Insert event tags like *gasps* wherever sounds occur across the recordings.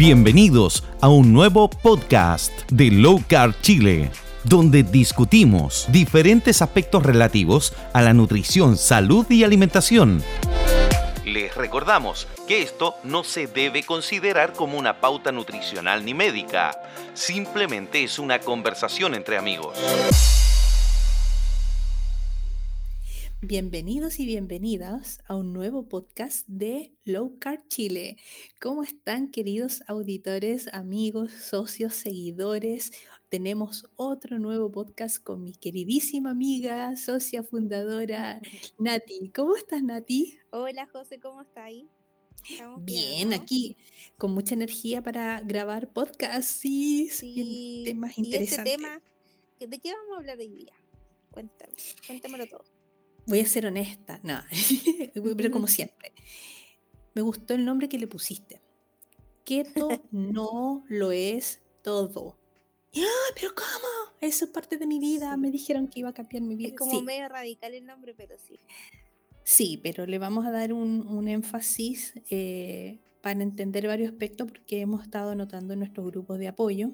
Bienvenidos a un nuevo podcast de Low Carb Chile, donde discutimos diferentes aspectos relativos a la nutrición, salud y alimentación. Les recordamos que esto no se debe considerar como una pauta nutricional ni médica, simplemente es una conversación entre amigos. Bienvenidos y bienvenidas a un nuevo podcast de Low Carb Chile. ¿Cómo están queridos auditores, amigos, socios, seguidores? Tenemos otro nuevo podcast con mi queridísima amiga, socia fundadora, *laughs* Nati. ¿Cómo estás, Nati? Hola, José, ¿cómo estás ahí? Bien, aquí con mucha energía para grabar podcasts, sí, sí. temas interesantes. Y tema, ¿de qué vamos a hablar hoy día? Cuéntame, cuéntamelo todo voy a ser honesta, no, *laughs* pero como siempre. Me gustó el nombre que le pusiste. Keto *laughs* no lo es todo. ¡Ah, pero cómo! Eso es parte de mi vida. Me dijeron que iba a cambiar mi vida. Es como medio radical el nombre, pero sí. Sí, pero le vamos a dar un, énfasis eh, para entender varios aspectos porque hemos estado notando en nuestros grupos de apoyo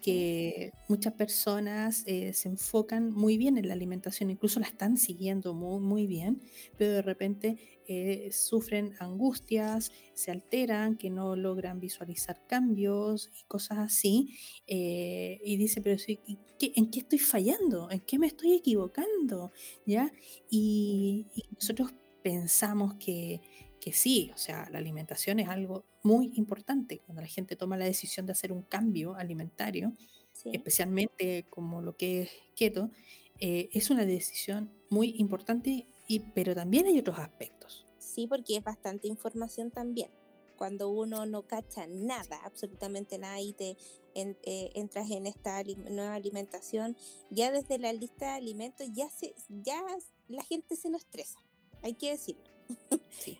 que muchas personas eh, se enfocan muy bien en la alimentación, incluso la están siguiendo muy, muy bien, pero de repente eh, sufren angustias, se alteran, que no logran visualizar cambios y cosas así. Eh, y dice, pero ¿en qué estoy fallando? ¿En qué me estoy equivocando? ¿Ya? y nosotros pensamos que que sí, o sea, la alimentación es algo muy importante. Cuando la gente toma la decisión de hacer un cambio alimentario, especialmente como lo que es keto, eh, es una decisión muy importante, y, pero también hay otros aspectos. Sí, porque es bastante información también. Cuando uno no cacha nada, absolutamente nada, y te eh, entras en esta nueva alimentación, ya desde la lista de alimentos, ya, se, ya la gente se nos estresa, hay que decirlo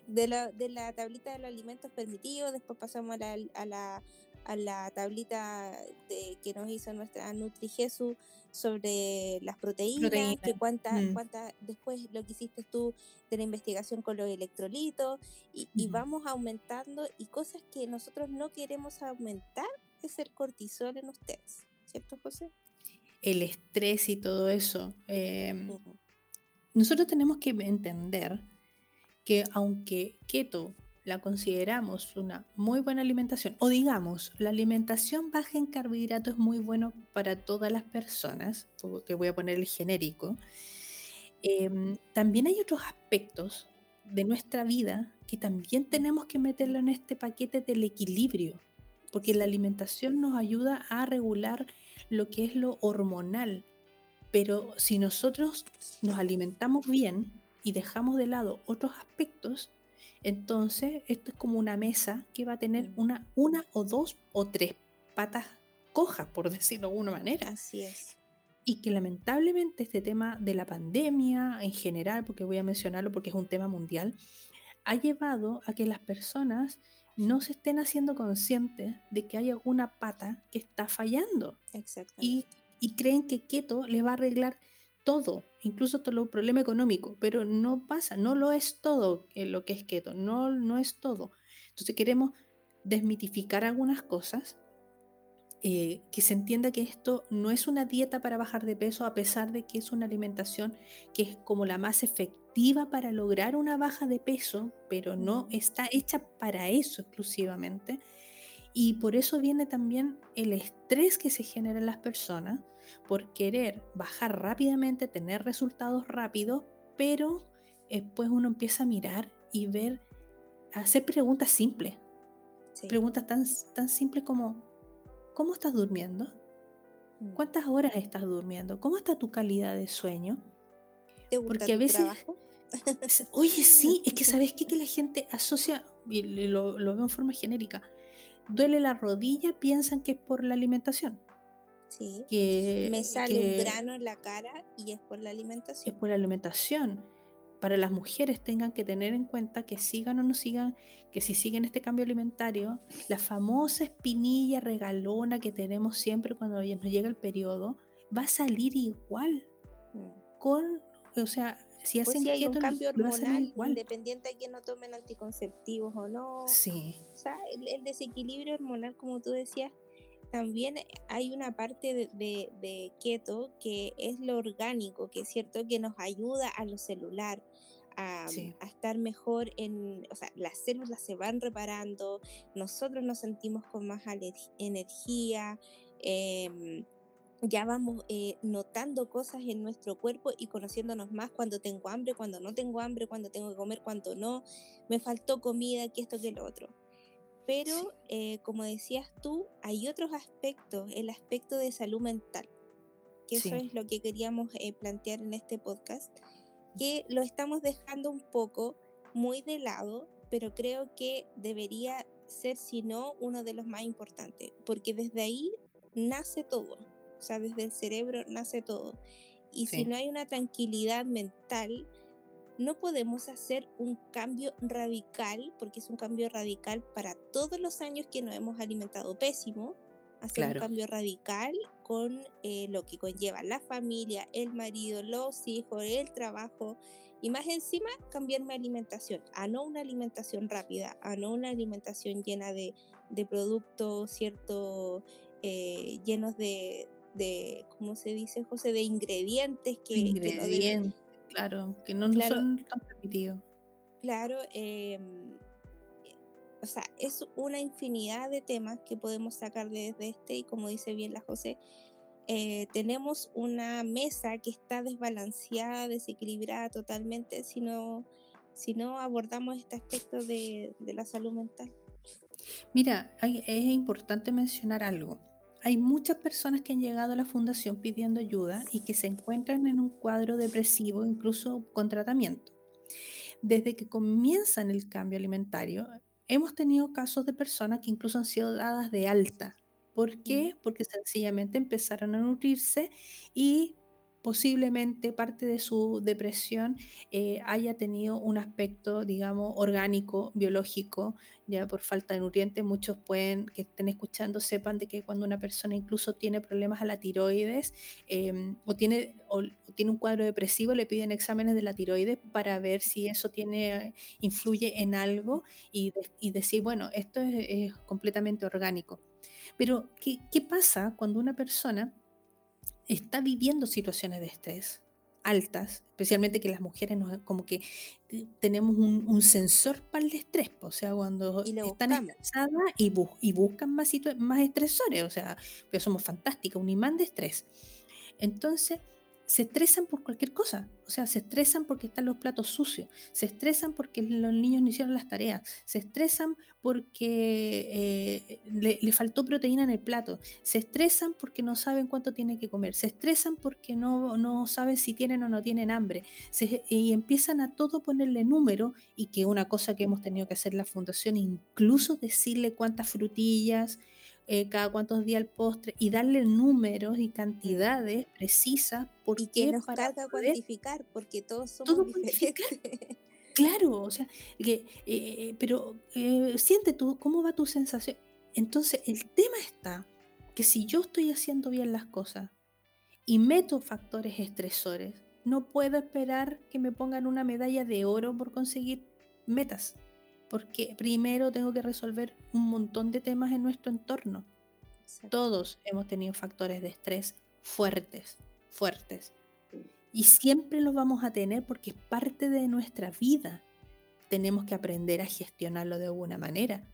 de, la, de la tablita de los alimentos permitidos, después pasamos a la, a la, a la tablita de, que nos hizo nuestra NutriGesu sobre las proteínas, que cuánta, mm. cuánta, después lo que hiciste tú de la investigación con los electrolitos, y, y vamos aumentando, y cosas que nosotros no queremos aumentar es el cortisol en ustedes, ¿cierto, José? El estrés y todo eso. Em, nosotros tenemos que entender que aunque keto la consideramos una muy buena alimentación, o digamos, la alimentación baja en carbohidratos es muy bueno para todas las personas, que voy a poner el genérico, em, también hay otros aspectos de nuestra vida que también tenemos que meterlo en este paquete del equilibrio, porque la alimentación nos ayuda a regular lo que es lo hormonal, pero si nosotros nos alimentamos bien, y dejamos de lado otros aspectos, entonces esto es como una mesa que va a tener mm. una, una o dos o tres patas cojas, por decirlo de alguna manera. Así es. Y que lamentablemente este tema de la pandemia en general, porque voy a mencionarlo porque es un tema mundial, ha llevado a que las personas no se estén haciendo conscientes de que hay alguna pata que está fallando. Y, y creen que keto les va a arreglar todo, incluso todo el problema económico, pero no pasa, no lo es todo lo que es keto, no, no es todo. Entonces queremos desmitificar algunas cosas, eh, que se entienda que esto no es una dieta para bajar de peso, a pesar de que es una alimentación que es como la más efectiva para lograr una baja de peso, pero no está hecha para eso exclusivamente. Y por eso viene también el estrés que se genera en las personas, por querer bajar rápidamente, tener resultados rápidos, pero después uno empieza a mirar y ver, hacer preguntas simples. Preguntas tan, tan simples como, ¿cómo estás durmiendo? Mm. ¿Cuántas horas estás durmiendo? ¿Cómo está tu calidad de sueño? ¿Te gusta Porque a veces... Trabajo? *laughs* Oye, sí, *laughs* es que sabes qué? que la gente asocia, y lo, lo veo en forma genérica, duele la rodilla, piensan que es por la alimentación. Sí. Que, me sale un grano en la cara y es por la alimentación. Es por la alimentación. Para las mujeres tengan que tener en cuenta que sigan o no sigan, que si siguen este cambio alimentario, la famosa espinilla regalona que tenemos siempre cuando nos llega el periodo, va a salir igual. Mm. Con, o sea, si Pues hacen si hay un cambio hormonal, igual. independiente de que no tomen anticonceptivos o no. Sí, O sea, el, el desequilibrio hormonal, como tú decías, también hay una parte de, de- de keto que es lo orgánico, que es cierto que nos ayuda a lo celular, a, sí, a estar mejor en, o sea, las células se van reparando, nosotros nos sentimos con más energía, em, ya vamos eh, notando cosas en nuestro cuerpo y conociéndonos más cuando tengo hambre, cuando no tengo hambre, cuando tengo que comer, cuando no, me faltó comida, que esto, que lo otro. Pero, eh, como decías tú, hay otros aspectos, el aspecto de salud mental, que eso sí, es lo que queríamos eh, plantear en este podcast, que lo estamos dejando un poco muy de lado, pero creo que debería ser, si no, uno de los más importantes, porque desde ahí nace todo, o sea, desde el cerebro nace todo. Y si sí, no hay una tranquilidad mental, no podemos hacer un cambio radical, porque es un cambio radical para todos los años que nos hemos alimentado pésimo, hacer un cambio radical con eh, lo que conlleva la familia, el marido, los hijos, el trabajo, y más encima cambiar mi alimentación, a no una alimentación rápida, a no una alimentación llena de, de productos, ¿cierto? Eh, llenos de, de, ¿cómo se dice, José? De ingredientes que, que no deben, ingredientes, claro, que no, no claro, son tan permitidos. Claro, em, o sea, es una infinidad de temas que podemos sacar desde este y como dice bien la José, eh, tenemos una mesa que está desbalanceada, desequilibrada totalmente si no, si no abordamos este aspecto de, de la salud mental. Mira, hay- es importante mencionar algo. Hay muchas personas que han llegado a la fundación pidiendo ayuda y que se encuentran en un cuadro depresivo, incluso con tratamiento. Desde que comienzan el cambio alimentario, hemos tenido casos de personas que incluso han sido dadas de alta. ¿Por Mm, qué? Porque sencillamente empezaron a nutrirse y posiblemente parte de su depresión eh, haya tenido un aspecto, digamos, orgánico, biológico, ya por falta de nutrientes. Muchos pueden, que estén escuchando, sepan de que cuando una persona incluso tiene problemas a la tiroides em, o, tiene, o, tiene un cuadro depresivo, le piden exámenes de la tiroides para ver si eso tiene, influye en algo y, y decir, bueno, esto es, es completamente orgánico. Pero, ¿qué, qué pasa cuando una persona está viviendo situaciones de estrés altas, especialmente que las mujeres nos, como que eh, tenemos un, un sensor para el estrés, o sea, cuando están estresadas y, bus- y buscan más, más estresores, o sea, pero somos fantásticas, un imán de estrés. Entonces, se estresan por cualquier cosa, o sea, se estresan porque están los platos sucios, se estresan porque los niños no hicieron las tareas, se estresan porque eh, le, le faltó proteína en el plato, se estresan porque no saben cuánto tienen que comer, se estresan porque no, no saben si tienen o no tienen hambre, se- y empiezan a todo ponerle número y que una cosa que hemos tenido que hacer la fundación, incluso decirle cuántas frutillas, eh, cada cuántos días el postre y darle números y cantidades precisas, ¿por Y que nos Para poder cuantificar, porque todos somos todo cuantificar. *laughs* Claro, o sea, que, eh, pero eh, siente tú, ¿cómo va tu sensación? Entonces, el tema está que si yo estoy haciendo bien las cosas y meto factores estresores, no puedo esperar que me pongan una medalla de oro por conseguir metas, porque primero tengo que resolver un montón de temas en nuestro entorno. Exacto. Todos hemos tenido factores de estrés fuertes, fuertes. Y siempre los vamos a tener porque es parte de nuestra vida. Tenemos que aprender a gestionarlo de alguna manera.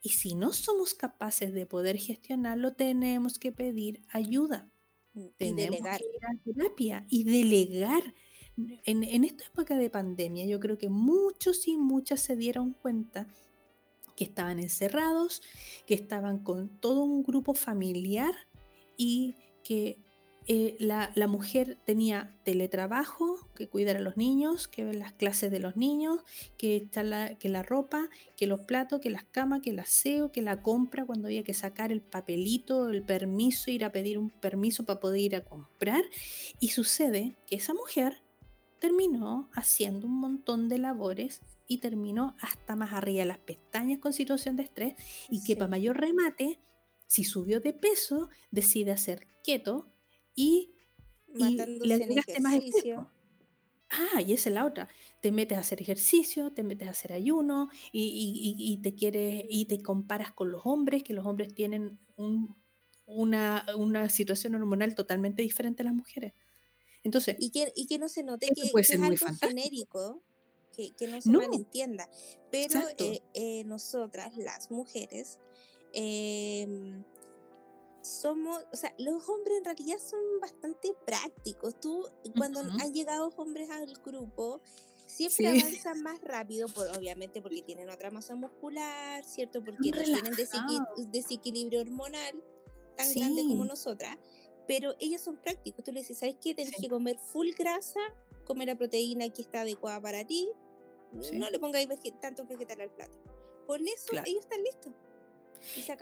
Y si no somos capaces de poder gestionarlo, tenemos que pedir ayuda. Mm, Y Tenemos delegar. que ir a terapia y delegar. En, esta época de pandemia, yo creo que muchos y muchas se dieron cuenta que estaban encerrados, que estaban con todo un grupo familiar y que eh, la, mujer tenía teletrabajo, que cuidar a los niños, que ver las clases de los niños, que, está la, que la ropa, que los platos, que las camas, que el aseo, que la compra cuando había que sacar el papelito, el permiso, ir a pedir un permiso para poder ir a comprar. Y sucede que esa mujer terminó haciendo un montón de labores y terminó hasta más arriba de las pestañas con situación de estrés y que para mayor remate, si subió de peso, decide hacer keto y, y le agregaste más ejercicio. Ah, y esa es la otra. Te metes a hacer ejercicio, te metes a hacer ayuno y, y, y te quieres y te comparas con los hombres, que los hombres tienen un, una, una, situación hormonal totalmente diferente a las mujeres. Entonces, y que, y que no se note que, es algo genérico, que, que, no se malentienda. Pero eh, eh, nosotras, las mujeres, eh, somos, o sea, los hombres en realidad son bastante prácticos. Tú, cuando han llegado hombres al grupo, siempre avanzan más rápido, por, obviamente porque tienen otra masa muscular, ¿cierto? Porque no tienen desequilibrio hormonal tan grande como nosotras, pero ellos son prácticos. Tú le dices, ¿sabes qué? Tienes que comer full grasa, comer la proteína que está adecuada para ti, no le pongáis tanto vegetal al plato. Con eso ellos están listos.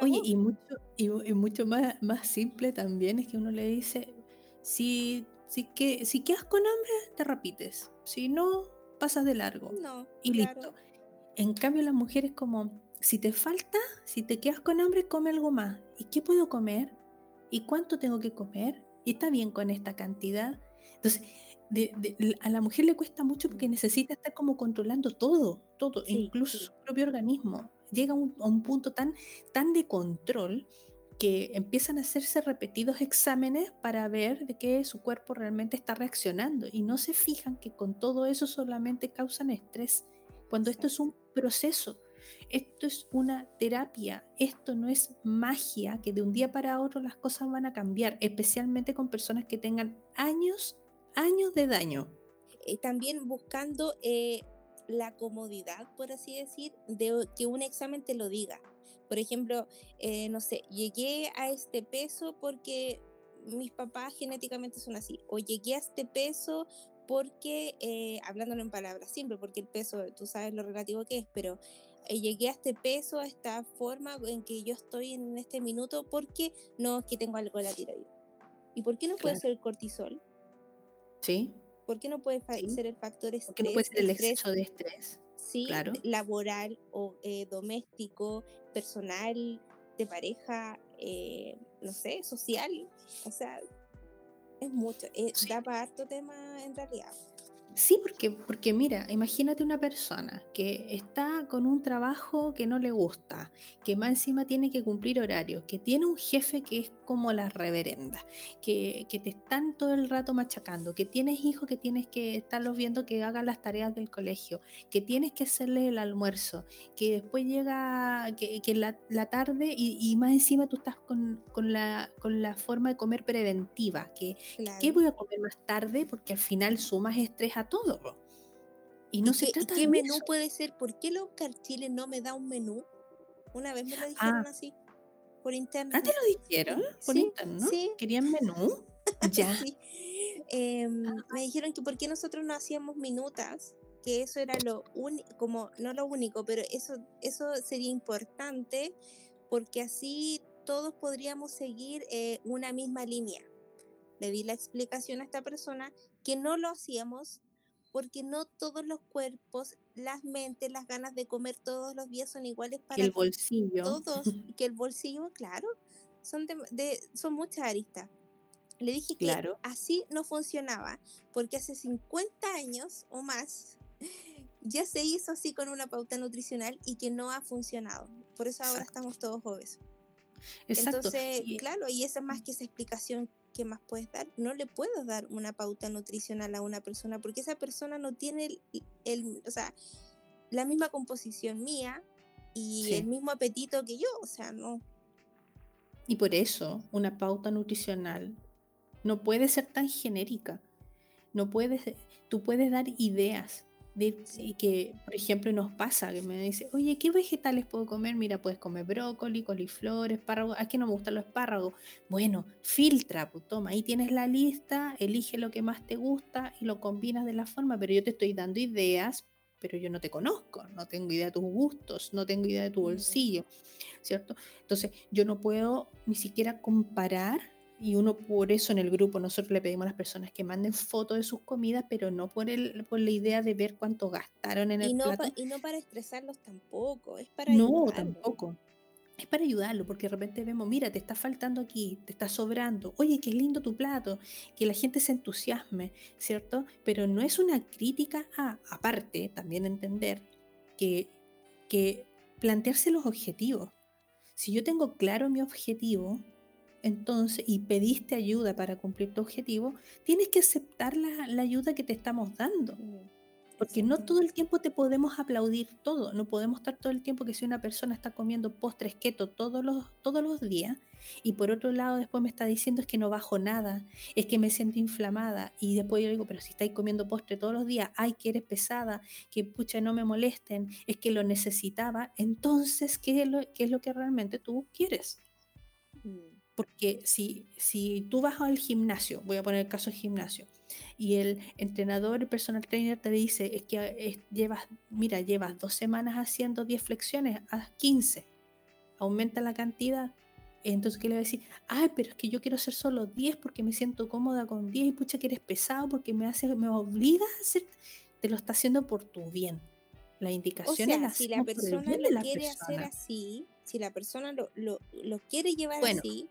Oye, y mucho, y, mucho más, más simple también es que uno le dice, si, si, que, si quedas con hambre, te repites. Si no, pasas de largo. No, y listo. En cambio, las mujeres como, si te falta, si te quedas con hambre, come algo más. ¿Y qué puedo comer? ¿Y cuánto tengo que comer? ¿Y está bien con esta cantidad? Entonces, a la mujer le cuesta mucho porque necesita estar como controlando todo, todo, incluso su propio organismo. Llega a un, punto tan, tan de control que empiezan a hacerse repetidos exámenes para ver de qué su cuerpo realmente está reaccionando y no se fijan que con todo eso solamente causan estrés, cuando esto es un proceso, esto es una terapia, esto no es magia, que de un día para otro las cosas van a cambiar, especialmente con personas que tengan años, años de daño. Eh, también buscando eh, la comodidad, por así decir, de que un examen te lo diga. Por ejemplo, eh, no sé, llegué a este peso porque mis papás genéticamente son así, o llegué a este peso porque, eh, hablándolo en palabras simples, porque el peso, tú sabes lo relativo que es, pero llegué a este peso, a esta forma en que yo estoy en este minuto porque no es que tengo algo de la tiroides. ¿Y por qué no puede ser el cortisol? Sí. ¿Por qué no puede ser el factor estrés? no puede ser el exceso de estrés? Sí, claro. laboral o eh, doméstico, personal, de pareja, eh, no sé, social. O sea, es mucho. Eh, da para harto tema en realidad. Sí, porque, porque mira, imagínate una persona que está con un trabajo que no le gusta, que más encima tiene que cumplir horarios, que tiene un jefe que es como la reverenda, que, que te están todo el rato machacando, que tienes hijos que tienes que estarlos viendo que hagan las tareas del colegio, que tienes que hacerle el almuerzo, que después llega que, que la, la, tarde y, y, más encima tú estás con, con, la, con la forma de comer preventiva, que ¿qué voy a comer más tarde? Porque al final sumas estrés todo. Y no se trata ¿Qué menú puede ser? ¿Por qué los Chile no me da un menú? Una vez me lo dijeron ah. así, por internet. ¿Ah, te lo dijeron? Por internet, Sí. ¿Querían menú? *laughs* ya. Em, me dijeron que por qué nosotros no hacíamos minutas, que eso era lo único, como no lo único, pero eso, eso sería importante porque así todos podríamos seguir eh, una misma línea. Le di la explicación a esta persona que no lo hacíamos porque no todos los cuerpos, las mentes, las ganas de comer todos los días son iguales para el bolsillo. Todos, *laughs* que el bolsillo, claro, son, de, son muchas aristas. Le dije que así no funcionaba, porque hace 50 años o más *laughs* ya se hizo así con una pauta nutricional y que no ha funcionado. Por eso ahora estamos todos obesos. Entonces, claro, y esa es más que esa explicación ¿qué más puedes dar? No le puedo dar una pauta nutricional a una persona porque esa persona no tiene el, o sea, la misma composición mía y el mismo apetito que yo, o sea, no. Y por eso una pauta nutricional no puede ser tan genérica. No puedes, tú puedes dar ideas, de que, por ejemplo, nos pasa que me dice, oye, ¿qué vegetales puedo comer? Mira, puedes comer brócoli, coliflor, espárrago. Es que no me gustan los espárragos. Bueno, filtra, pues toma, ahí tienes la lista, elige lo que más te gusta y lo combinas de la forma, pero yo te estoy dando ideas, pero yo no te conozco, no tengo idea de tus gustos, no tengo idea de tu bolsillo, ¿cierto? Entonces, yo no puedo ni siquiera comparar y uno por eso en el grupo nosotros le pedimos a las personas que manden fotos de sus comidas, pero no por, el, por la idea de ver cuánto gastaron en el no plato. y no para estresarlos tampoco, es para No, tampoco. es para ayudarlo, porque de repente vemos, mira, te está faltando aquí, te está sobrando, oye, qué lindo tu plato, que la gente se entusiasme, ¿cierto? Pero no es una crítica a, aparte, también entender que, que plantearse los objetivos. Si yo tengo claro mi objetivo, entonces, y pediste ayuda para cumplir tu objetivo, tienes que aceptar la, la ayuda que te estamos dando. Porque no todo el tiempo te podemos aplaudir todo, no podemos estar todo el tiempo que si una persona está comiendo postres keto todos los, todos los días y por otro lado después me está diciendo es que no bajo nada, es que me siento inflamada y después yo digo, pero si estáis comiendo postre todos los días, ay, que eres pesada, que pucha, no me molesten, es que lo necesitaba, entonces, ¿qué es lo, qué es lo que realmente tú quieres? Mm. Porque si, si tú vas al gimnasio, voy a poner el caso del gimnasio, y el entrenador, el personal trainer te dice, es que llevas, mira, llevas dos semanas haciendo 10 flexiones, haz 15, aumenta la cantidad. Entonces, ¿qué le va a decir? Ay, pero es que yo quiero hacer solo 10 porque me siento cómoda con 10 y pucha que eres pesado porque me hace, me obligas a hacer, te lo está haciendo por tu bien. La indicación es si la persona lo quiere hacer así, si la persona lo, lo, lo quiere llevar así,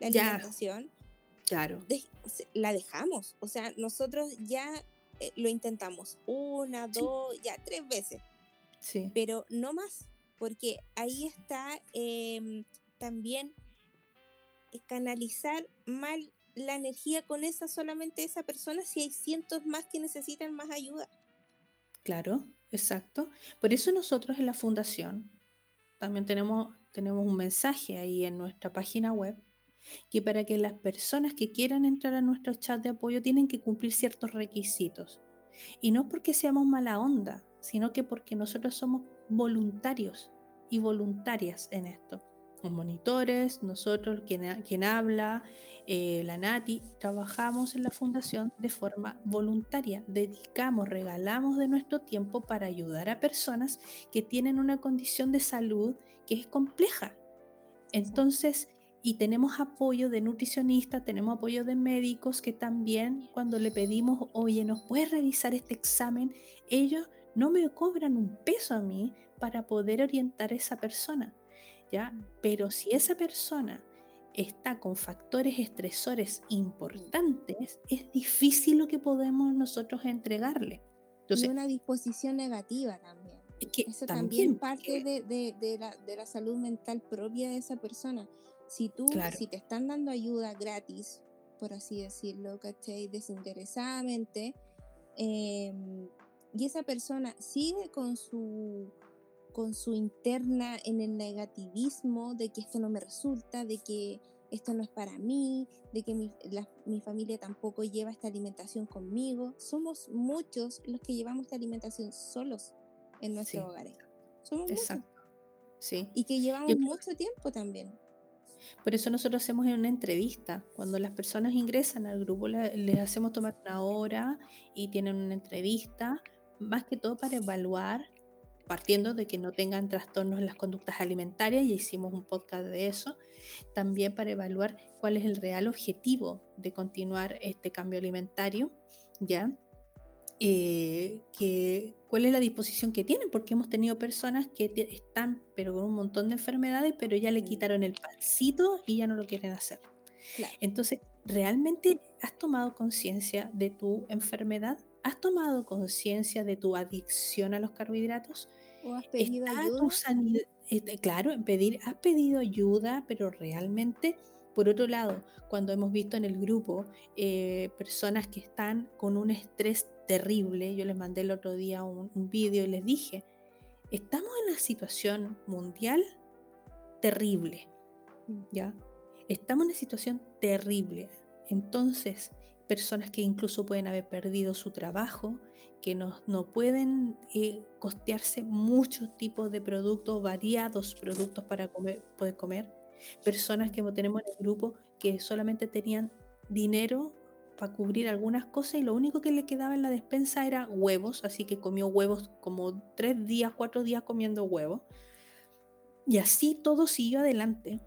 la alimentación, Claro. la dejamos. O sea, nosotros ya eh, lo intentamos una, dos, ya tres veces. Sí. Pero no más, porque ahí está em, también eh, canalizar mal la energía con esa solamente esa persona si hay cientos más que necesitan más ayuda. Claro, exacto. Por eso nosotros en la fundación también tenemos, tenemos un mensaje ahí en nuestra página web que para que las personas que quieran entrar a nuestro chat de apoyo tienen que cumplir ciertos requisitos. Y no porque seamos mala onda, sino que porque nosotros somos voluntarios y voluntarias en esto. Los monitores, nosotros, quien, quien habla, eh, la Nati, trabajamos en la fundación de forma voluntaria. Dedicamos, regalamos de nuestro tiempo para ayudar a personas que tienen una condición de salud que es compleja. Entonces, y tenemos apoyo de nutricionistas, tenemos apoyo de médicos que también cuando le pedimos, oye, ¿nos puedes revisar este examen? Ellos no me cobran un peso a mí para poder orientar a esa persona, ¿ya? Pero si esa persona está con factores estresores importantes, es difícil lo que podemos nosotros entregarle. Entonces, y una disposición negativa también. que Eso también, parte de, de, la, de la salud mental propia de esa persona si tú, si te están dando ayuda gratis, por así decirlo, ¿cachai? Desinteresadamente, em, y esa persona sigue con su con su interna en el negativismo de que esto no me resulta, de que esto no es para mí, de que mi, mi familia tampoco lleva esta alimentación conmigo. Somos muchos los que llevamos esta alimentación solos en nuestros hogares. Somos Exacto. Sí. Y que llevamos mucho tiempo también. Por eso nosotros hacemos una entrevista. Cuando las personas ingresan al grupo, les hacemos tomar una hora y tienen una entrevista, más que todo para evaluar, partiendo de que no tengan trastornos en las conductas alimentarias, y hicimos un podcast de eso, también para evaluar cuál es el real objetivo de continuar este cambio alimentario, ¿ya? Eh, que, cuál es la disposición que tienen, porque hemos tenido personas que están, pero con un montón de enfermedades, pero ya le quitaron el pancito y ya no lo quieren hacer. Entonces, ¿realmente has tomado conciencia de tu enfermedad? ¿Has tomado conciencia de tu adicción a los carbohidratos? ¿O has pedido ayuda? Este, claro, pedir, has pedido ayuda, pero realmente, por otro lado, cuando hemos visto en el grupo eh, personas que están con un estrés terrible. Yo les mandé el otro día un, vídeo y les dije, estamos en una situación mundial terrible. ¿ya? Estamos en una situación terrible. Entonces, personas que incluso pueden haber perdido su trabajo, que no, no pueden eh, costearse muchos tipos de productos, variados productos para comer, poder comer. Personas que tenemos en el grupo que solamente tenían dinero para cubrir algunas cosas y lo único que le quedaba en la despensa era huevos, así que comió huevos como tres días, cuatro días comiendo huevos. Y así todo siguió adelante,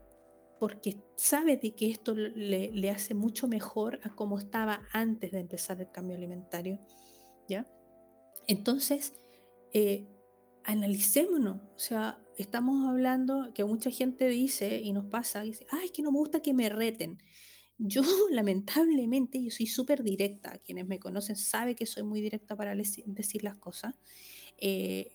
porque sabe de que esto le, hace mucho mejor a como estaba antes de empezar el cambio alimentario. ¿ya? Entonces, eh, analicémonos. O sea, estamos hablando que mucha gente dice y nos pasa, dice, ay, que no me gusta que me reten. Yo, *laughs* lamentablemente, yo soy súper directa. Quienes me conocen saben que soy muy directa para decir las cosas. Eh,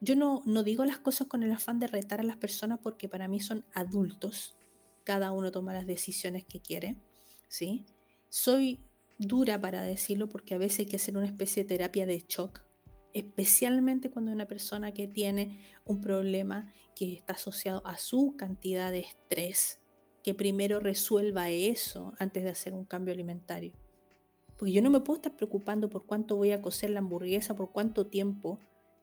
yo no, no digo las cosas con el afán de retar a las personas porque para mí son adultos. Cada uno toma las decisiones que quiere. ¿sí? Soy dura para decirlo porque a veces hay que hacer una especie de terapia de shock, especialmente cuando hay una persona que tiene un problema que está asociado a su cantidad de estrés, que primero resuelva eso antes de hacer un cambio alimentario. Porque yo no me puedo estar preocupando por cuánto voy a cocer la hamburguesa, por cuánto tiempo,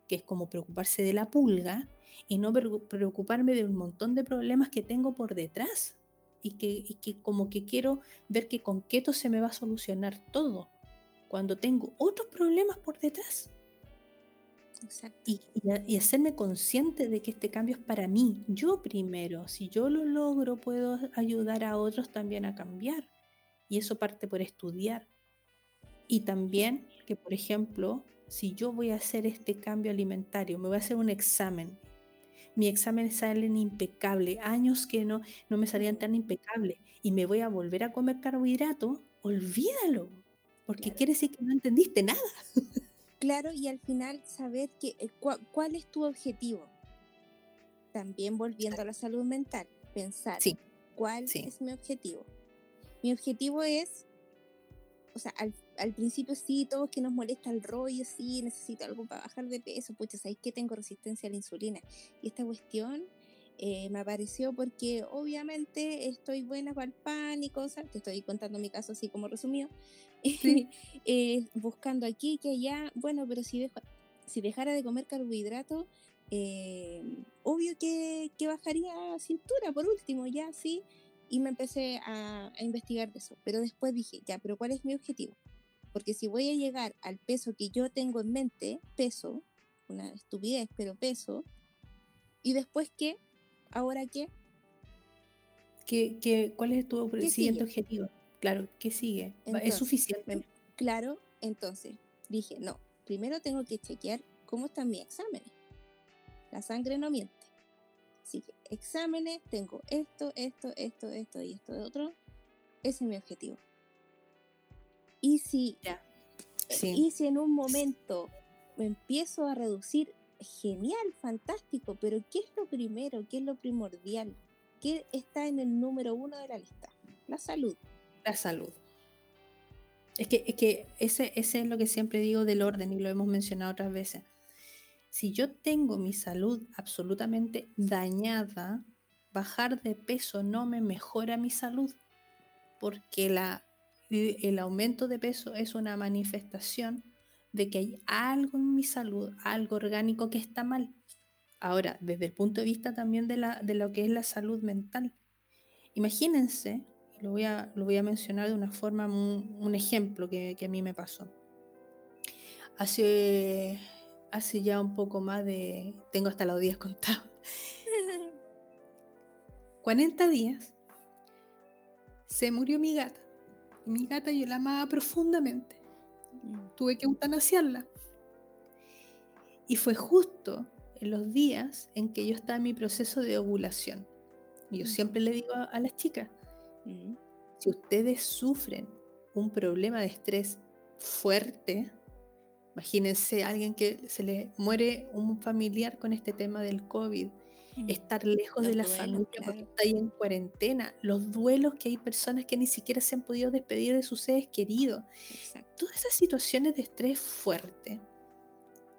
que es como preocuparse de la pulga, y no preocuparme de un montón de problemas que tengo por detrás y que, como que quiero ver que con keto se me va a solucionar todo, cuando tengo otros problemas por detrás. Y, y, hacerme consciente de que este cambio es para mí, yo primero. Si yo lo logro, puedo ayudar a otros también a cambiar. Y eso parte por estudiar. Y también que, por ejemplo, si yo voy a hacer este cambio alimentario, me voy a hacer un examen mi examen salen impecable, años que no, no me salían tan impecables y me voy a volver a comer carbohidratos, olvídalo, porque quiere decir que no entendiste nada. Claro, y al final saber que, eh, cuál es tu objetivo. También volviendo a la salud mental, pensar cuál es mi objetivo. Mi objetivo es, o sea, al al principio sí, todos que nos molesta el rollo, sí, necesito algo para bajar de peso, pucha, ¿sabéis que tengo resistencia a la insulina? Y esta cuestión eh, me apareció porque obviamente estoy buena para el pan y cosas, te estoy contando mi caso así como resumido, *laughs* eh, buscando aquí, que allá, bueno, pero si, si dejara de comer carbohidratos, eh, obvio que, que, bajaría cintura por último, ya, sí, y me empecé a, a investigar de eso, pero después dije, ya, pero ¿cuál es mi objetivo? Porque si voy a llegar al peso que yo tengo en mente, peso, una estupidez, pero peso, y después qué, ahora qué. ¿Qué, qué cuál es tu siguiente objetivo? Claro, ¿qué sigue? ¿Es suficiente? Claro, entonces dije, no, primero tengo que chequear cómo están mis exámenes. La sangre no miente. Así que exámenes, tengo esto, esto, esto, esto y esto de otro. Ese es mi objetivo. Y si, y si en un momento me empiezo a reducir, genial, fantástico, pero ¿qué es lo primero? ¿Qué es lo primordial? ¿Qué está en el número uno de la lista? La salud. La salud. Es que, es que ese, ese es lo que siempre digo del orden y lo hemos mencionado otras veces. Si yo tengo mi salud absolutamente dañada, bajar de peso no me mejora mi salud, porque la el aumento de peso es una manifestación de que hay algo en mi salud, algo orgánico que está mal. Ahora, desde el punto de vista también de, la, de lo que es la salud mental, imagínense, lo voy a, lo voy a mencionar de una forma, un, ejemplo que, que, a mí me pasó. Hace, hace ya un poco más de, tengo hasta los días contados, *laughs* 40 días, se murió mi gata mi gata yo la amaba profundamente. Tuve que eutanasiarla. Y fue justo en los días en que yo estaba en mi proceso de ovulación. Yo siempre le digo a, las chicas, mm. si ustedes sufren un problema de estrés fuerte, imagínense a alguien que se le muere un familiar con este tema del COVID. Estar lejos de la familia porque está ahí en cuarentena, los duelos que hay personas que ni siquiera se han podido despedir de sus seres queridos. Todas esas situaciones de estrés fuerte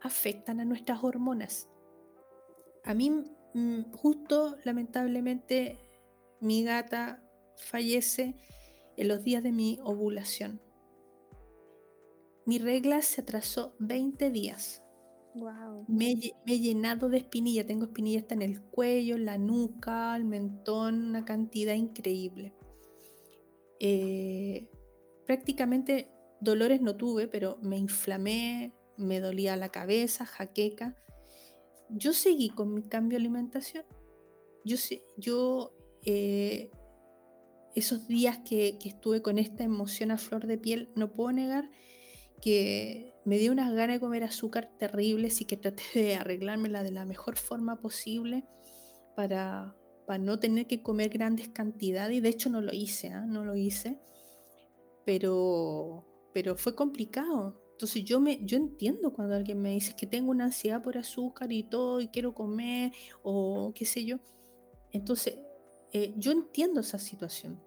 afectan a nuestras hormonas. A mí, mm, justo lamentablemente, mi gata fallece en los días de mi ovulación. Mi regla se atrasó 20 días. Me, he llenado de espinilla, tengo espinilla en el cuello, en la nuca, el mentón, una cantidad increíble. Eh, prácticamente dolores no tuve, pero me inflamé, me dolía la cabeza, jaqueca. Yo seguí con mi cambio de alimentación. Yo, yo eh, esos días que estuve con esta emoción a flor de piel, no puedo negar que me dio unas ganas de comer azúcar terribles y que traté *laughs* de arreglármela de la mejor forma posible para, para no tener que comer grandes cantidades. Y de hecho no lo hice, ¿ah? no lo hice. Pero, pero fue complicado. Entonces yo, me, yo entiendo cuando alguien me dice que tengo una ansiedad por azúcar y todo y quiero comer o qué sé yo. Entonces eh, yo entiendo esa situación.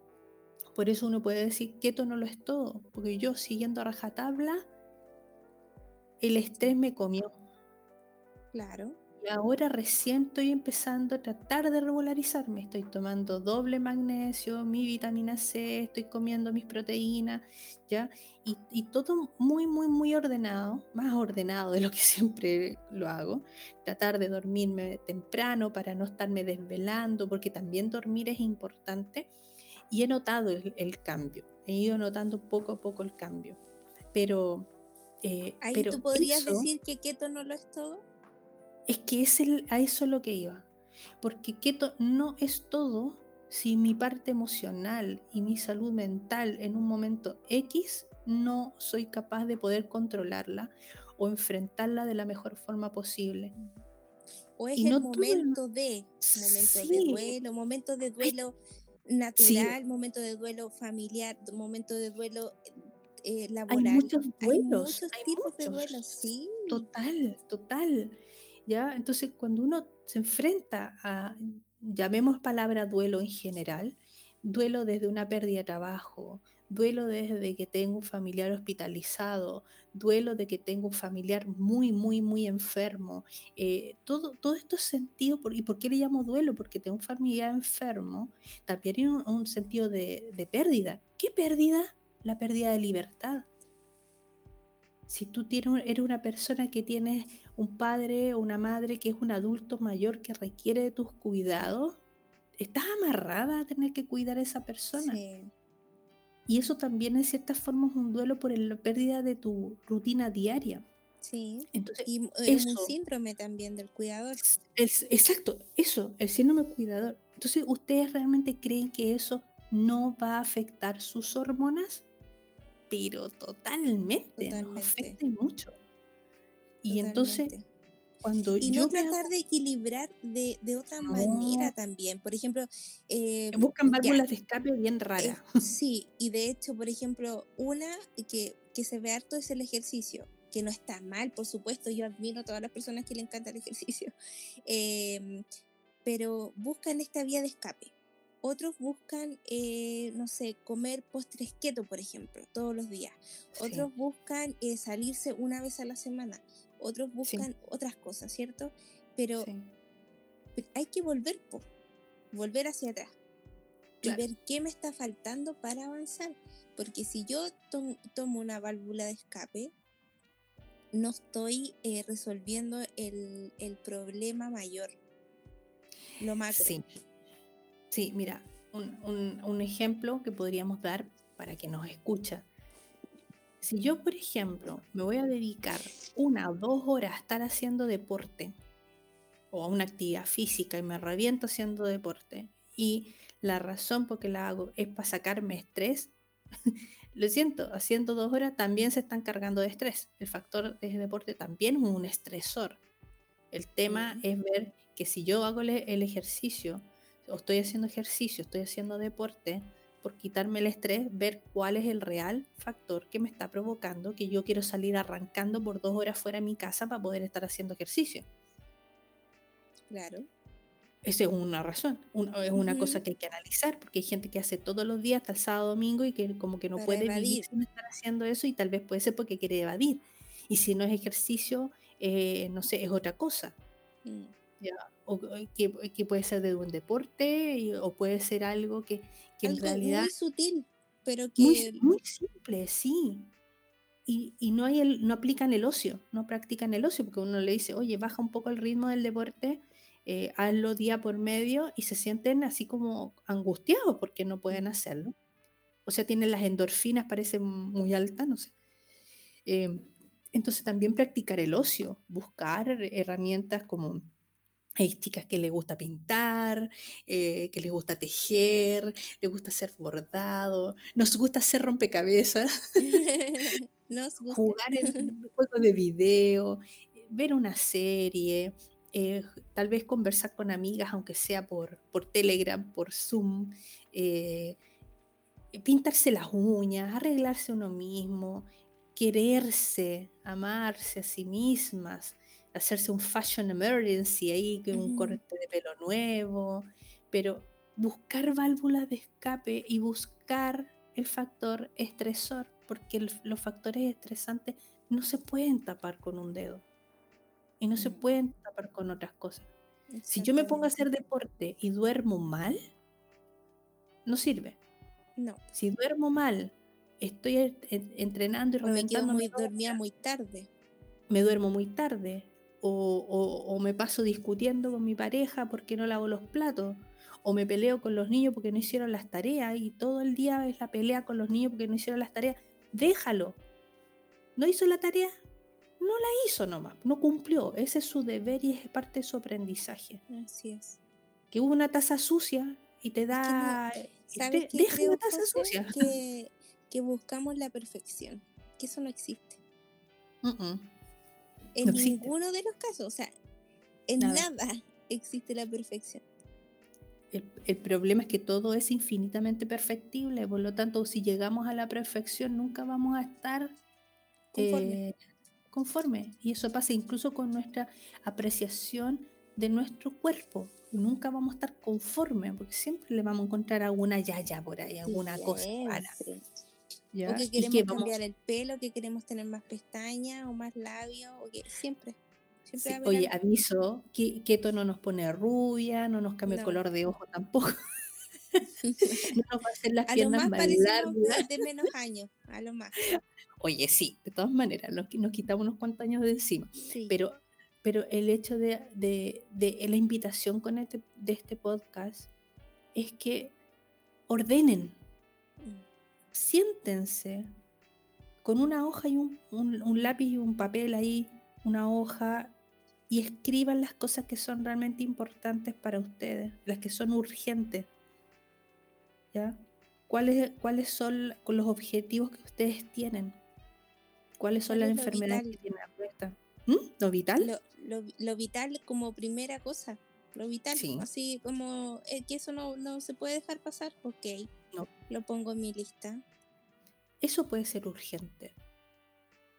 Por eso uno puede decir que esto no lo es todo, porque yo siguiendo a rajatabla, el estrés me comió. Claro. Y ahora recién estoy empezando a tratar de regularizarme. Estoy tomando doble magnesio, mi vitamina C, estoy comiendo mis proteínas, ¿ya? Y, y, todo muy, muy, muy ordenado, más ordenado de lo que *laughs* siempre lo hago. Tratar de dormirme temprano para no estarme desvelando, porque también dormir es importante y he notado el, cambio, he ido notando poco a poco el cambio. Pero. Eh, Ahí tú podrías decir que keto no lo es todo. Es que es el, a eso es lo que iba. Porque keto no es todo si mi parte emocional y mi salud mental en un momento X no soy capaz de poder controlarla o enfrentarla de la mejor forma posible. O es el momento de, momento de duelo, momento de duelo natural, momento de duelo familiar, momento de duelo eh, laboral. Hay muchos duelos. Hay muchos tipos de duelos, sí. Total, total. ¿Ya? Entonces, cuando uno se enfrenta a, llamemos palabra duelo en general, duelo desde una pérdida de trabajo, duelo desde que tengo un familiar hospitalizado, duelo de que tengo un familiar muy, muy, muy enfermo. Eh, todo, todo esto es sentido, por, ¿y por qué le llamo duelo? Porque tengo un familiar enfermo, también hay un, sentido de, de, pérdida. ¿Qué pérdida? La pérdida de libertad. Si tú tienes, eres una persona que tienes un padre o una madre que es un adulto mayor que requiere de tus cuidados, estás amarrada a tener que cuidar a esa persona. Sí. Y eso también en cierta forma es un duelo por la pérdida de tu rutina diaria. Sí. Entonces, y es un síndrome también del cuidador. Es, exacto, eso, el síndrome del cuidador. Entonces, ¿ustedes realmente creen que eso no va a afectar sus hormonas? Pero totalmente, totalmente. afecta mucho. Y entonces y no tratar de equilibrar de, otra manera también. Por ejemplo, eh, buscan válvulas de escape bien raras. sí, y de hecho, por ejemplo, una que, que se ve harto es el ejercicio que no está mal, por supuesto, yo admiro a todas las personas que le encanta el ejercicio, *laughs* em, pero buscan esta vía de escape. Otros buscan, eh, no sé, comer postres keto, por ejemplo, todos los días. Otros buscan eh, salirse una vez a la semana otros buscan otras cosas, ¿cierto? Pero hay que volver, volver hacia atrás y ver qué me está faltando para avanzar. Porque si yo tomo una válvula de escape, no estoy eh, resolviendo el, problema mayor, lo macro. Sí, sí mira, un, un ejemplo que podríamos dar para que nos escucha si yo, por ejemplo, me voy a dedicar una o dos horas a estar haciendo deporte o a una actividad física y me reviento haciendo deporte y la razón por que la hago es para sacarme estrés, *laughs* lo siento, haciendo dos horas también se están cargando de estrés. El factor de deporte también es un estresor. El tema es ver que si yo hago el ejercicio, o estoy haciendo ejercicio, estoy haciendo deporte, por quitarme el estrés, ver cuál es el real factor que me está provocando que yo quiero salir arrancando por dos horas fuera de mi casa para poder estar haciendo ejercicio. Claro. Esa es una razón, es una cosa que hay que analizar, porque hay gente que hace todos los días hasta el sábado domingo y que como que no puede vivir sin estar haciendo eso y tal vez puede ser porque quiere evadir. Y si no es ejercicio, eh, no sé, es otra cosa. Mm. O, que, puede ser de un deporte o puede ser algo que, en realidad... Muy sutil, pero que... Muy, simple, sí. Y, no, hay el, no aplican el ocio, no practican el ocio, porque uno le dice, oye, baja un poco el ritmo del deporte, eh, hazlo día por medio, y se sienten así como angustiados porque no pueden hacerlo. O sea, tienen las endorfinas, parece muy altas, no sé. Eh, entonces también practicar el ocio, buscar herramientas como hay chicas que les gusta pintar, eh, que les gusta tejer, les gusta hacer bordado, nos gusta hacer rompecabezas. *laughs* Nos *laughs* gusta. jugar en *laughs* juegos de video, ver una serie, eh, tal vez conversar con amigas, aunque sea por, por Telegram, por Zoom, eh, pintarse las uñas, arreglarse uno mismo, quererse, amarse a sí mismas, hacerse un fashion emergency ahí, que un Ujú. corte de pelo nuevo, pero buscar válvulas de escape y buscar el factor estresor, porque el- los factores estresantes no se pueden tapar con un dedo y no se Mm. pueden tapar con otras cosas. Si yo me pongo a hacer deporte y duermo mal, no sirve. No. Si duermo mal, estoy en- en- entrenando y O me quedo reventándome muy todo el dormida día, muy tarde. me duermo muy tarde, o, o- o me paso discutiendo con mi pareja porque no lavo los platos, o me peleo con los niños porque no hicieron las tareas y todo el día es la pelea con los niños porque no hicieron las tareas. Déjalo. ¿No hizo la tarea? No la hizo nomás, no cumplió. Ese es su deber y es parte de su aprendizaje. Así es. Que hubo una taza sucia y te que no- da... ¿Sabes de- qué deja creo, la taza José? sucia. Que, que buscamos la perfección. Que eso no existe. Mm, mm. En No ninguno de los casos. O sea, en Nada. nada existe la perfección. El, el problema es que todo es infinitamente perfectible, por lo tanto, si llegamos a la perfección, nunca vamos a estar Conforme. eh, conforme. Y eso pasa incluso con nuestra apreciación de nuestro cuerpo. Nunca vamos a estar conformes, porque siempre le vamos a encontrar alguna yaya por ahí, alguna cosa mala. ¿Ya? O que queremos que cambiar el pelo, que queremos tener más pestañas o más labios, o que siempre. Sí, oye, algo. aviso, que keto no nos pone rubia, no nos cambia el color de ojo tampoco, *laughs* *laughs* no nos va a hacer las A lo piernas más más largas. de, menos años, a lo más. Oye, sí, de todas maneras, nos, nos quitamos unos cuantos años de encima. Sí. Pero, pero el hecho de, de- de la invitación con este, de este podcast es que ordenen. Siéntense con una hoja y un, un- un lápiz y un papel ahí, una hoja, y escriban las cosas que son realmente importantes para ustedes, las que son urgentes. ¿Ya? ¿Cuáles, cuáles son los objetivos que ustedes tienen? ¿Cuáles son ¿Cuál las enfermedades vital? que tienen apuestas? ¿Mm? ¿Lo vital? Lo, lo, lo vital como primera cosa. Lo vital, Sí. así como eh, que eso no, no se puede dejar pasar, ok. No. Lo pongo en mi lista. Eso puede ser urgente.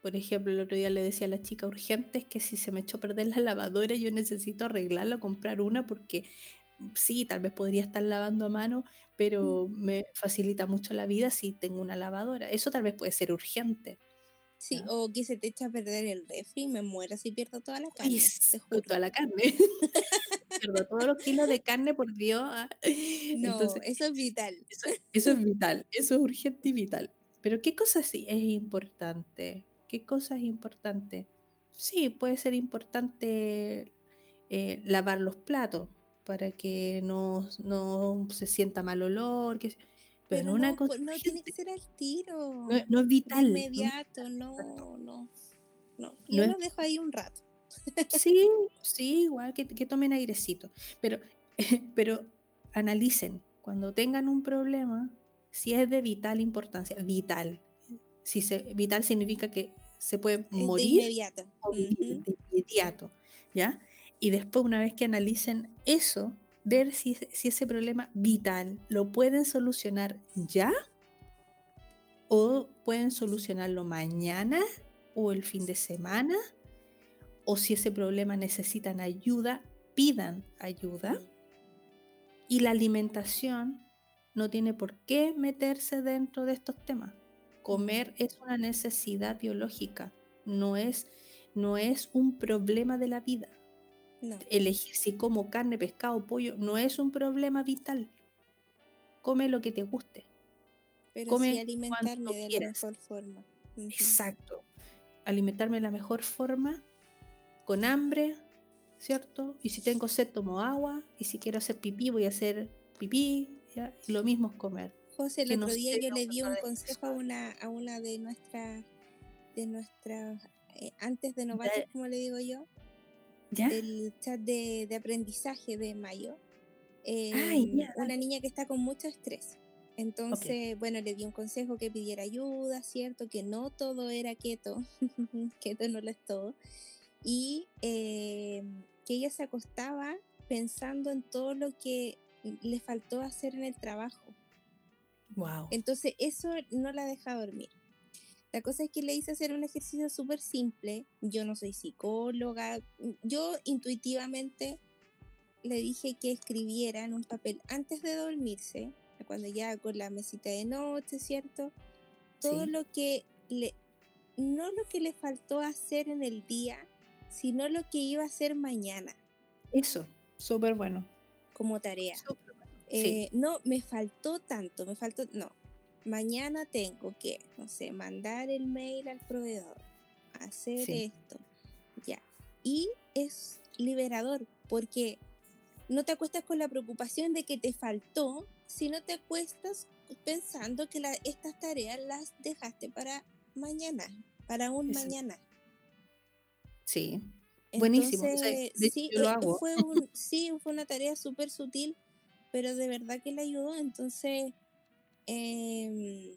Por ejemplo, el otro día le decía a la chica urgente es que si se me echó a perder la lavadora, yo necesito arreglarla, comprar una, porque mm, sí, tal vez podría estar lavando a mano, pero me facilita mucho la vida si tengo una lavadora. Eso tal vez puede ser urgente. Sí, o que se te echa a perder el refri y me muero si pierdo toda la carne. Ay, te s- juro. toda la carne. *laughs* Pierdo todos los kilos de carne, por Dios. ah. *laughs* No, Entonces, eso es vital. Eso, eso es vital, eso es urgente y vital. Pero ¿qué cosa sí es importante? ¿Qué cosa es importante? Sí, puede ser importante eh, lavar los platos para que no, no se sienta mal olor, que, pero, Pero no una no, cosa po- no tiene que ser al tiro. no, no es vital. inmediato, no, no. No, yo lo dejo ahí un rato. Sí, *laughs* sí, igual que, que tomen airecito. Pero, *laughs* pero analicen, cuando tengan un problema, si es de vital importancia, vital. Si se, vital significa que se puede Es de morir inmediato. o vivir Ujú. de inmediato, ¿ya? Y después, una vez que analicen eso, ver si, si ese problema vital lo pueden solucionar ya o pueden solucionarlo mañana o el fin de semana o si ese problema necesitan ayuda, pidan ayuda. Y la alimentación no tiene por qué meterse dentro de estos temas. Comer es una necesidad biológica, no es, no es un problema de la vida. No. Elegir si como carne, pescado, pollo, no es un problema vital. Come lo que te guste. Pero come sí alimentarme de la mejor forma. Exacto. Alimentarme de la mejor forma, con hambre, ¿cierto? Y si tengo sed, tomo agua. Y si quiero hacer pipí, voy a hacer pipí. ¿ya? Y lo mismo es comer. José, el que no otro día yo le di un consejo a una, a una de nuestras, de nuestras, eh, antes de novatos, como le digo yo, ¿Ya? del chat de, de aprendizaje de mayo. Ay, em, ya, una niña que está con mucho estrés. Entonces, bueno, le di un consejo que pidiera ayuda, ¿cierto? Que no todo era keto, *laughs* keto no lo es todo. Y eh, que ella se acostaba pensando en todo lo que le faltó hacer en el trabajo. Wow. Entonces, eso no la deja dormir. La cosa es que le hice hacer un ejercicio súper simple. Yo no soy psicóloga. Yo intuitivamente le dije que escribiera en un papel antes de dormirse, cuando ya con la mesita de noche, ¿cierto? Todo lo que le, no lo que le faltó hacer en el día, sino lo que iba a hacer mañana. Eso, súper bueno. Como tarea. Eh, no, me faltó tanto, me faltó, no, mañana tengo que, no sé, mandar el mail al proveedor, hacer esto, ya. Y es liberador porque no te acuestas con la preocupación de que te faltó, sino te acuestas pensando que estas tareas las dejaste para mañana, para un mañana. Sí. Buenísimo. sí, lo hago. Fue sí, fue una tarea súper sutil, pero de verdad que le ayudó. Entonces, eh,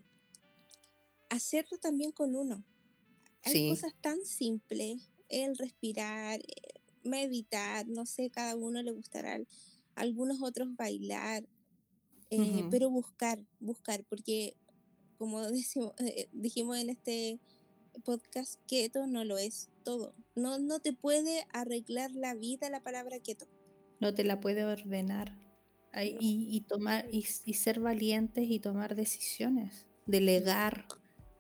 hacerlo también con uno. Hay cosas tan simples, el respirar, meditar, no sé, cada uno le gustará, algunos otros bailar, eh, pero buscar, buscar, porque como *laughs* decimos, eh, dijimos en este podcast, keto no lo es todo. No, no te puede arreglar la vida la palabra keto. No te la puede ordenar y, tomar y, ser valientes y tomar decisiones, delegar,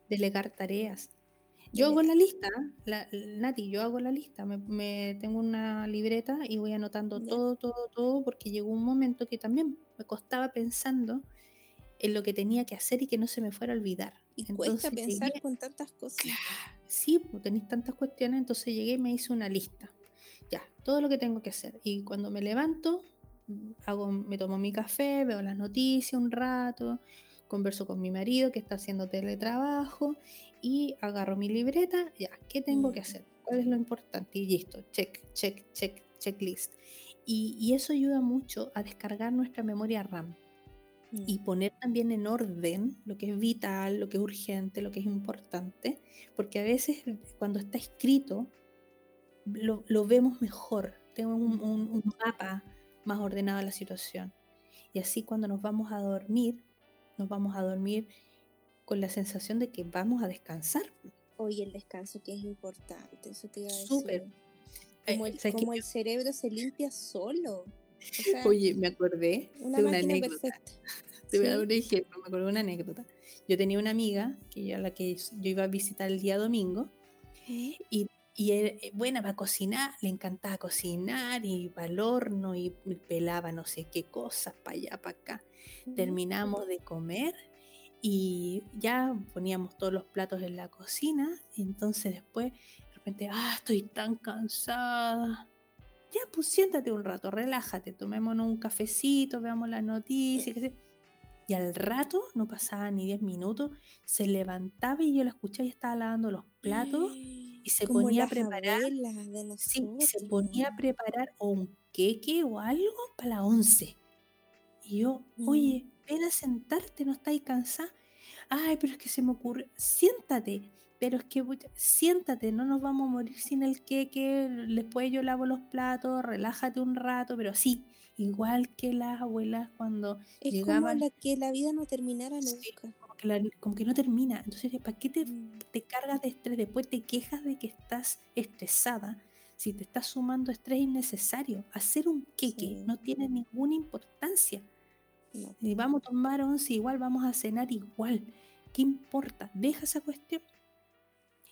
delegar tareas. Yo hago la lista, la, Nati, yo hago la lista, me, tengo una libreta y voy anotando todo, todo, todo, porque llegó un momento que también me costaba pensando en lo que tenía que hacer y que no se me fuera a olvidar. Y cuesta pensar con tantas cosas. sí, pues tenéis tantas cuestiones, entonces llegué y me hice una lista. Ya, todo lo que tengo que hacer. Y cuando me levanto, hago, me tomo mi café, veo las noticias un rato, converso con mi marido que está haciendo teletrabajo y agarro mi libreta, ya, ¿qué tengo que mm. hacer? ¿Cuál es lo importante? Y listo, check, check, check, checklist. Y, y eso ayuda mucho a descargar nuestra memoria RAM y mm. poner también en orden lo que es vital, lo que es urgente, lo que es importante, porque a veces cuando está escrito lo, lo vemos mejor, tenemos un, un, un mapa más ordenada la situación. Y así cuando nos vamos a dormir, nos vamos a dormir con la sensación de que vamos a descansar. Oye, el descanso que es importante, eso te iba a decir. Súper. Como, el, como el, cerebro se limpia solo. Oye, me acordé de una anécdota. *laughs* Te voy a dar un ejemplo, me acordé de una anécdota. Yo tenía una amiga que yo, a la que yo iba a visitar el día domingo ¿Eh? y y eh, buena para cocinar, le encantaba cocinar y para el horno y pelaba no sé qué cosas para allá, para acá. Terminamos de comer y ya poníamos todos los platos en la cocina. Y entonces después, de repente, ah, estoy tan cansada. Ya, pues siéntate un rato, relájate, tomémonos un cafecito, veamos las noticias. Y al rato, no pasaba ni 10 minutos, se levantaba y yo la escuchaba y estaba lavando los platos *gasps* y se ponía a preparar. Sí, se ponía a preparar un queque o algo para la once. Y yo, mm. oye, ven a sentarte, no estáis cansada. Ay, pero es que se me ocurre, siéntate, pero es que siéntate, no nos vamos a morir sin el queque, después yo lavo los platos, relájate un rato, pero sí, igual que las abuelas cuando es llegaban. como que la vida no terminara nunca como que no termina. Entonces, ¿para qué mm. te, cargas de estrés? Después te quejas de que estás estresada. Si te estás sumando estrés innecesario, hacer un queque no tiene ninguna importancia. Y vamos a tomar once igual, vamos a cenar igual. ¿Qué importa? Deja esa cuestión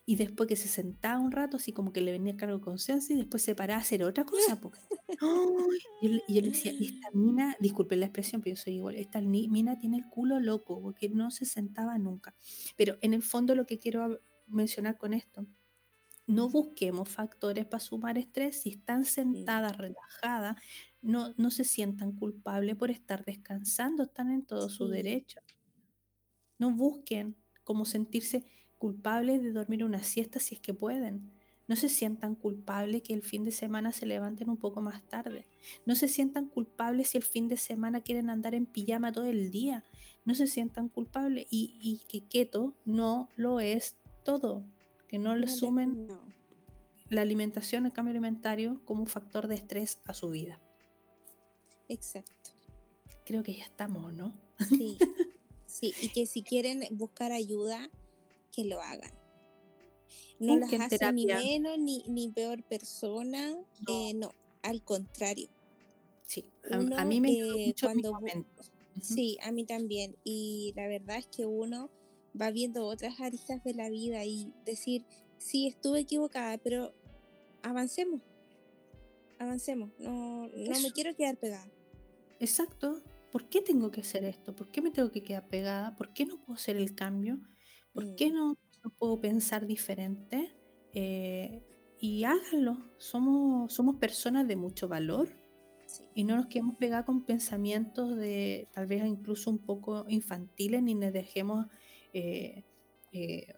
y después que se sentaba un rato, así como que le venía cargo de conciencia y después se paraba a hacer otra cosa. *laughs* y, yo, le decía, esta mina, disculpen la expresión, pero yo soy igual, esta mina tiene el culo loco, porque no se sentaba nunca. Pero en el fondo lo que quiero mencionar con esto, no busquemos factores para sumar estrés, si están sentadas, relajadas, no, no se sientan culpables por estar descansando, están en todo su derecho. No busquen como sentirse culpables de dormir una siesta si es que pueden. No se sientan culpables que el fin de semana se levanten un poco más tarde. No se sientan culpables si el fin de semana quieren andar en pijama todo el día. no se sientan culpables y, y que keto no lo es todo, que no le sumen la alimentación, el cambio alimentario como un factor de estrés a su vida. Exacto. Creo que ya estamos, ¿no? Sí, *laughs* sí, y que si quieren buscar ayuda, que lo hagan. No las hace ni menos ni, ni peor persona, no. Eh, no, al contrario. Sí, a, mí me eh, cuando Sí, a mí también. Y la verdad es que uno va viendo otras aristas de la vida y decir, sí, estuve equivocada, pero avancemos. Avancemos. No, no me quiero quedar pegada. Exacto. ¿Por qué tengo que hacer esto? ¿Por qué me tengo que quedar pegada? ¿Por qué no puedo hacer el cambio? ¿Por qué mm. no, puedo pensar diferente? Eh, y háganlo. Somos, somos personas de mucho valor y no nos quedemos pegados con pensamientos de tal vez incluso un poco infantiles ni nos dejemos eh, eh,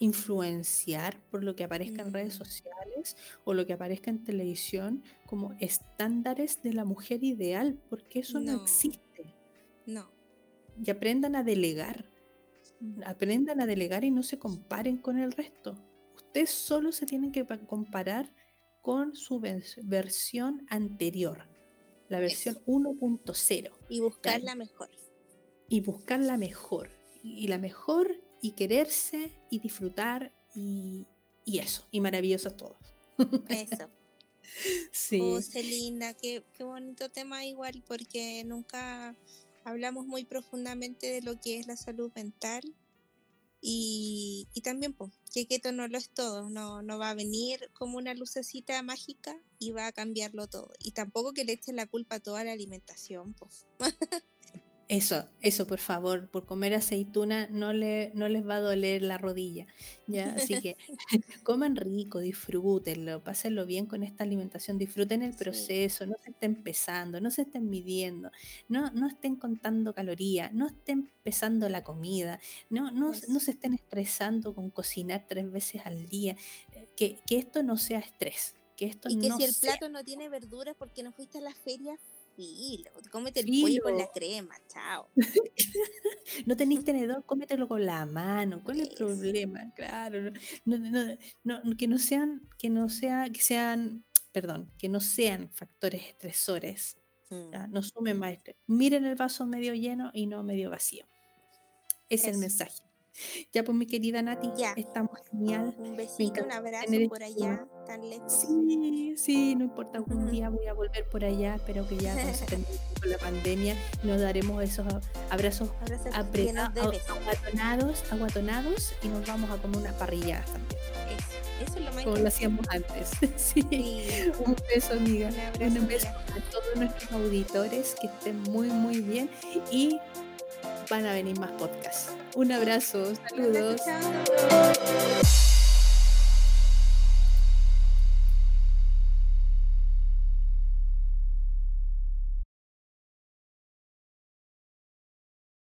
influenciar por lo que aparezca en redes sociales o lo que aparezca en televisión como estándares de la mujer ideal, porque eso no, existe. No. Y aprendan a delegar. Aprendan a delegar y no se comparen con el resto. Ustedes solo se tienen que comparar con su versión anterior, la versión 1.0. Y buscar la mejor. Y buscar la mejor. Y la mejor y quererse y disfrutar y, eso, y maravillosos todos. Eso. *laughs* sí. Oh, Celina, qué, qué bonito tema igual, porque nunca hablamos muy profundamente de lo que es la salud mental y, y también pues, que keto no lo es todo, no, no va a venir como una lucecita mágica y va a cambiarlo todo. Y tampoco que le echen la culpa a toda la alimentación. Pues. *laughs* Eso, eso, por favor, por comer aceituna no, le, no les va a doler la rodilla. ¿ya? Así que *laughs* coman rico, disfrútenlo, pásenlo bien con esta alimentación, disfruten el proceso, no se estén pesando, no se estén midiendo, no, no estén contando calorías, no estén pesando la comida, no, no, no se estén estresando con cocinar tres veces al día, eh, que, que esto no sea estrés. Que esto y que no si el plato no tiene verduras porque no fuiste a la feria, cómete el pollo con la crema, chao. *laughs* no tenéis tenedor, cómetelo con la mano, ¿cuál es el problema? Claro, que no sean, que no sea, que sean, perdón, que no sean factores estresores. Mm. No sumen más Miren el vaso medio lleno y no medio vacío. Es el mensaje. Ya pues mi querida Nati, ya. estamos genial. Un besito, un abrazo por allá, tan lejos. Sí, sí, no importa, algún *laughs* día voy a volver por allá, espero que ya *laughs* con la pandemia nos daremos esos abrazos, apretados, aguatonados, aguatonados y nos vamos a comer unas parrilladas también. Eso, es lo más Como lo hacíamos antes. *laughs* sí. Un beso, amiga. Un, beso a todos nuestros auditores, que estén muy, muy bien y van a venir más podcasts. Un abrazo, saludos.